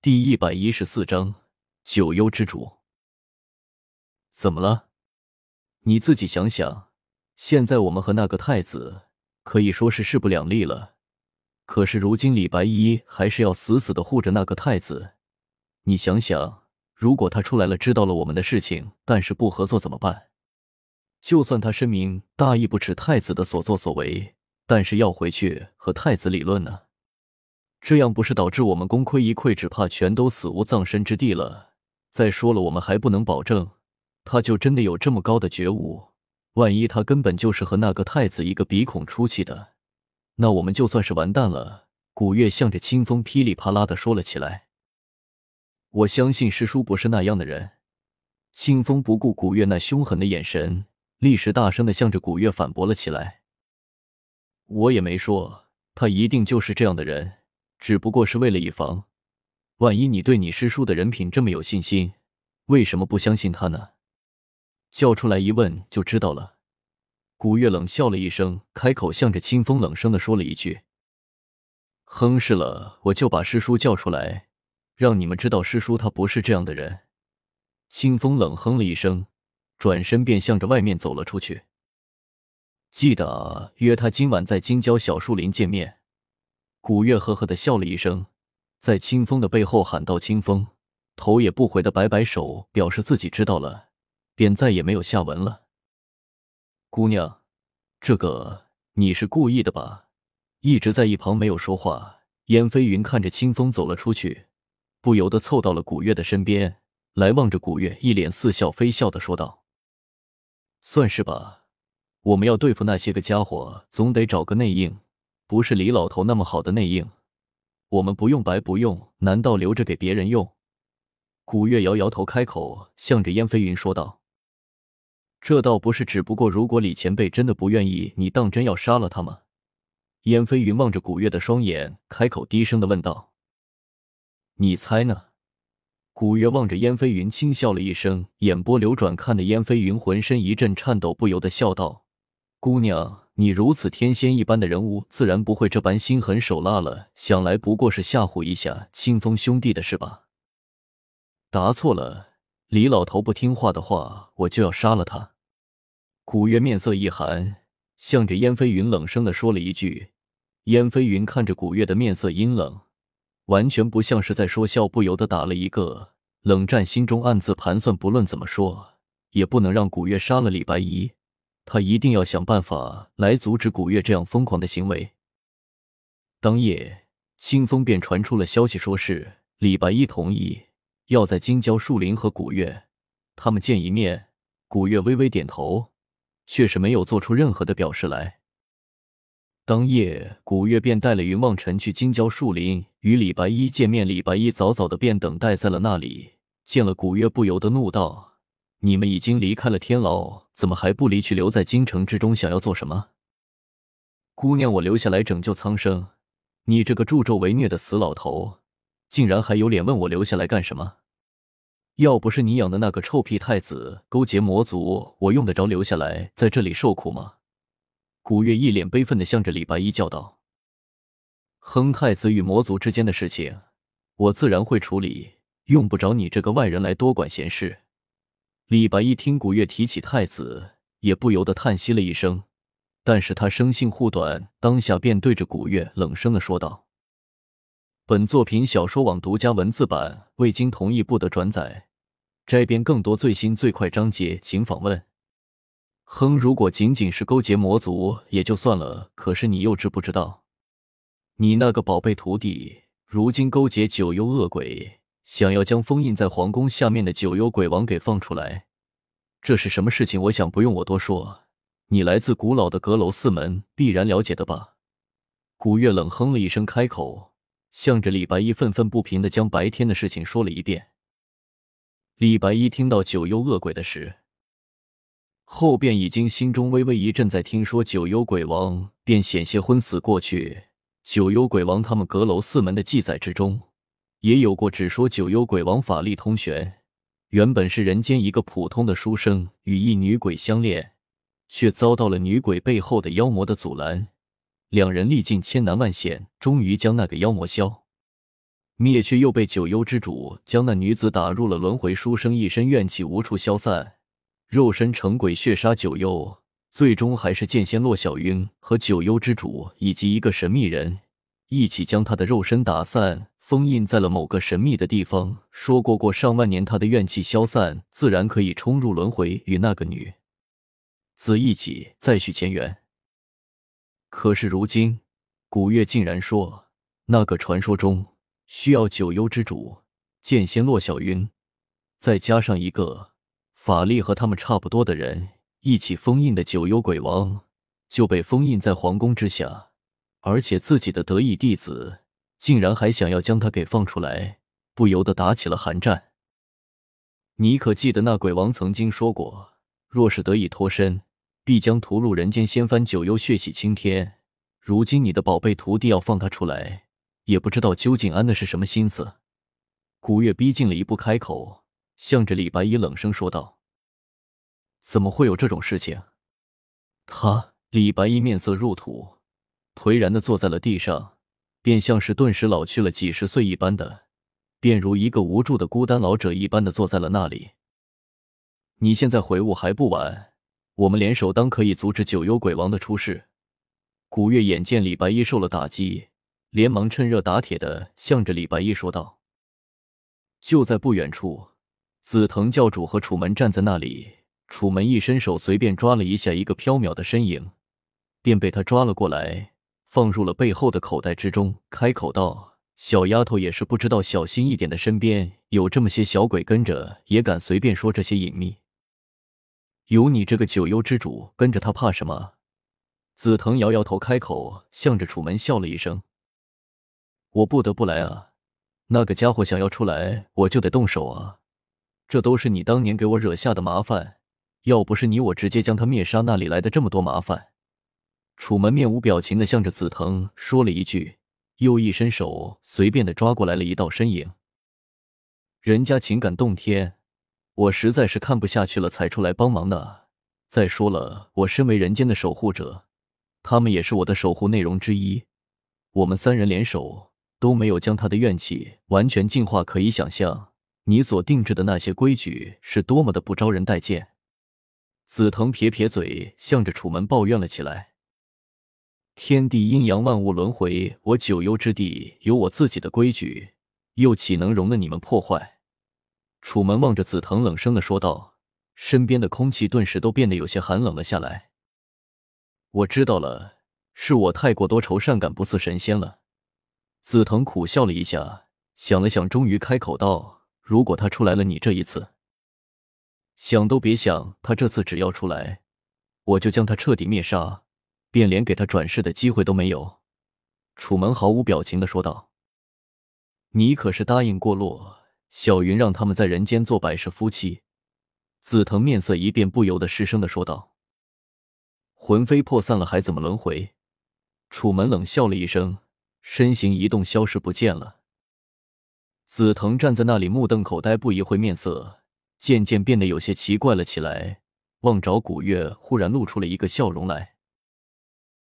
第一百一十四章九幽之主。怎么了？你自己想想，现在我们和那个太子可以说是势不两立了。可是如今李白衣还是要死死的护着那个太子。你想想，如果他出来了，知道了我们的事情，但是不合作怎么办？就算他深明大义不耻太子的所作所为，但是要回去和太子理论呢？这样不是导致我们功亏一篑，只怕全都死无葬身之地了。再说了，我们还不能保证，他就真的有这么高的觉悟。万一他根本就是和那个太子一个鼻孔出气的，那我们就算是完蛋了。古月向着清风噼里啪啦的说了起来。我相信师叔不是那样的人。清风不顾古月那凶狠的眼神，立时大声的向着古月反驳了起来。我也没说他一定就是这样的人。只不过是为了以防，万一你对你师叔的人品这么有信心，为什么不相信他呢？叫出来一问就知道了。古月冷笑了一声，开口向着清风冷声的说了一句：“哼，是了，我就把师叔叫出来，让你们知道师叔他不是这样的人。”清风冷哼了一声，转身便向着外面走了出去。记得约他今晚在金郊小树林见面。古月呵呵的笑了一声，在清风的背后喊道：“清风，头也不回的摆摆手，表示自己知道了，便再也没有下文了。”姑娘，这个你是故意的吧？一直在一旁没有说话。燕飞云看着清风走了出去，不由得凑到了古月的身边，来望着古月，一脸似笑非笑的说道：“算是吧，我们要对付那些个家伙，总得找个内应。”不是李老头那么好的内应，我们不用白不用，难道留着给别人用？古月摇摇头，开口向着燕飞云说道：“这倒不是，只不过如果李前辈真的不愿意，你当真要杀了他吗？”燕飞云望着古月的双眼，开口低声的问道：“你猜呢？”古月望着燕飞云，轻笑了一声，眼波流转，看得燕飞云浑身一阵颤抖，不由得笑道：“姑娘。”你如此天仙一般的人物，自然不会这般心狠手辣了。想来不过是吓唬一下清风兄弟的事吧？答错了，李老头不听话的话，我就要杀了他。古月面色一寒，向着燕飞云冷声的说了一句。燕飞云看着古月的面色阴冷，完全不像是在说笑，不由得打了一个冷战，心中暗自盘算，不论怎么说，也不能让古月杀了李白衣。他一定要想办法来阻止古月这样疯狂的行为。当夜，清风便传出了消息，说是李白衣同意要在金郊树林和古月他们见一面。古月微微点头，却是没有做出任何的表示来。当夜，古月便带了云望尘去金郊树林与李白衣见面。李白衣早早的便等待在了那里，见了古月，不由得怒道。你们已经离开了天牢，怎么还不离去，留在京城之中？想要做什么？姑娘，我留下来拯救苍生。你这个助纣为虐的死老头，竟然还有脸问我留下来干什么？要不是你养的那个臭屁太子勾结魔族，我用得着留下来在这里受苦吗？古月一脸悲愤的向着李白衣叫道：“哼，太子与魔族之间的事情，我自然会处理，用不着你这个外人来多管闲事。”李白一听古月提起太子，也不由得叹息了一声，但是他生性护短，当下便对着古月冷声的说道：“本作品小说网独家文字版，未经同意不得转载。摘编更多最新最快章节，请访问。”哼，如果仅仅是勾结魔族也就算了，可是你又知不知道，你那个宝贝徒弟如今勾结九幽恶鬼？想要将封印在皇宫下面的九幽鬼王给放出来，这是什么事情？我想不用我多说，你来自古老的阁楼四门，必然了解的吧？古月冷哼了一声，开口，向着李白衣愤愤不平的将白天的事情说了一遍。李白衣听到九幽恶鬼的事后，便已经心中微微一震，在听说九幽鬼王便险些昏死过去。九幽鬼王他们阁楼四门的记载之中。也有过只说九幽鬼王法力通玄，原本是人间一个普通的书生，与一女鬼相恋，却遭到了女鬼背后的妖魔的阻拦，两人历尽千难万险，终于将那个妖魔消灭却又被九幽之主将那女子打入了轮回，书生一身怨气无处消散，肉身成鬼血杀九幽，最终还是剑仙洛小云和九幽之主以及一个神秘人一起将他的肉身打散，封印在了某个神秘的地方。说过过上万年，他的怨气消散，自然可以冲入轮回，与那个女子一起再续前缘。可是如今，古月竟然说那个传说中。需要九幽之主剑仙洛小云，再加上一个法力和他们差不多的人一起封印的九幽鬼王，就被封印在皇宫之下。而且自己的得意弟子竟然还想要将他给放出来，不由得打起了寒战。你可记得那鬼王曾经说过，若是得以脱身，必将屠戮人间，掀翻九幽，血洗青天。如今你的宝贝徒弟要放他出来。也不知道究竟安的是什么心思。古月逼近了一步，开口，向着李白衣冷声说道：“怎么会有这种事情？”他李白衣面色入土，颓然的坐在了地上，便像是顿时老去了几十岁一般的，便如一个无助的孤单老者一般的坐在了那里。你现在悔悟还不晚，我们联手当可以阻止九幽鬼王的出世。古月眼见李白衣受了打击。连忙趁热打铁的向着李白衣说道：“就在不远处，紫藤教主和楚门站在那里。楚门一伸手，随便抓了一下一个飘渺的身影，便被他抓了过来，放入了背后的口袋之中。开口道：‘小丫头也是不知道小心一点的，身边有这么些小鬼跟着，也敢随便说这些隐秘？有你这个九幽之主跟着，他怕什么？’紫藤摇摇头，开口向着楚门笑了一声。”我不得不来啊！那个家伙想要出来，我就得动手啊！这都是你当年给我惹下的麻烦，要不是你，我直接将他灭杀，哪里来的这么多麻烦？楚门面无表情的向着紫藤说了一句，又一伸手，随便的抓过来了一道身影。人家情感动天，我实在是看不下去了，才出来帮忙的。再说了，我身为人间的守护者，他们也是我的守护内容之一，我们三人联手。都没有将他的怨气完全净化，可以想象你所定制的那些规矩是多么的不招人待见。紫藤撇撇嘴，向着楚门抱怨了起来：“天地阴阳，万物轮回，我九幽之地有我自己的规矩，又岂能容得你们破坏？”楚门望着紫藤，冷声的说道，身边的空气顿时都变得有些寒冷了下来。我知道了，是我太过多愁善感，不似神仙了。紫藤苦笑了一下，想了想，终于开口道：“如果他出来了，你这一次想都别想，他这次只要出来，我就将他彻底灭杀，便连给他转世的机会都没有。”楚门毫无表情的说道：“你可是答应过洛小云，让他们在人间做百世夫妻？”紫藤面色一变，不由得失声的说道：“魂飞魄散了，还怎么轮回？”楚门冷笑了一声。身形一动，消失不见了。紫藤站在那里，目瞪口呆，不一会，面色渐渐变得有些奇怪了起来。望着古月，忽然露出了一个笑容来。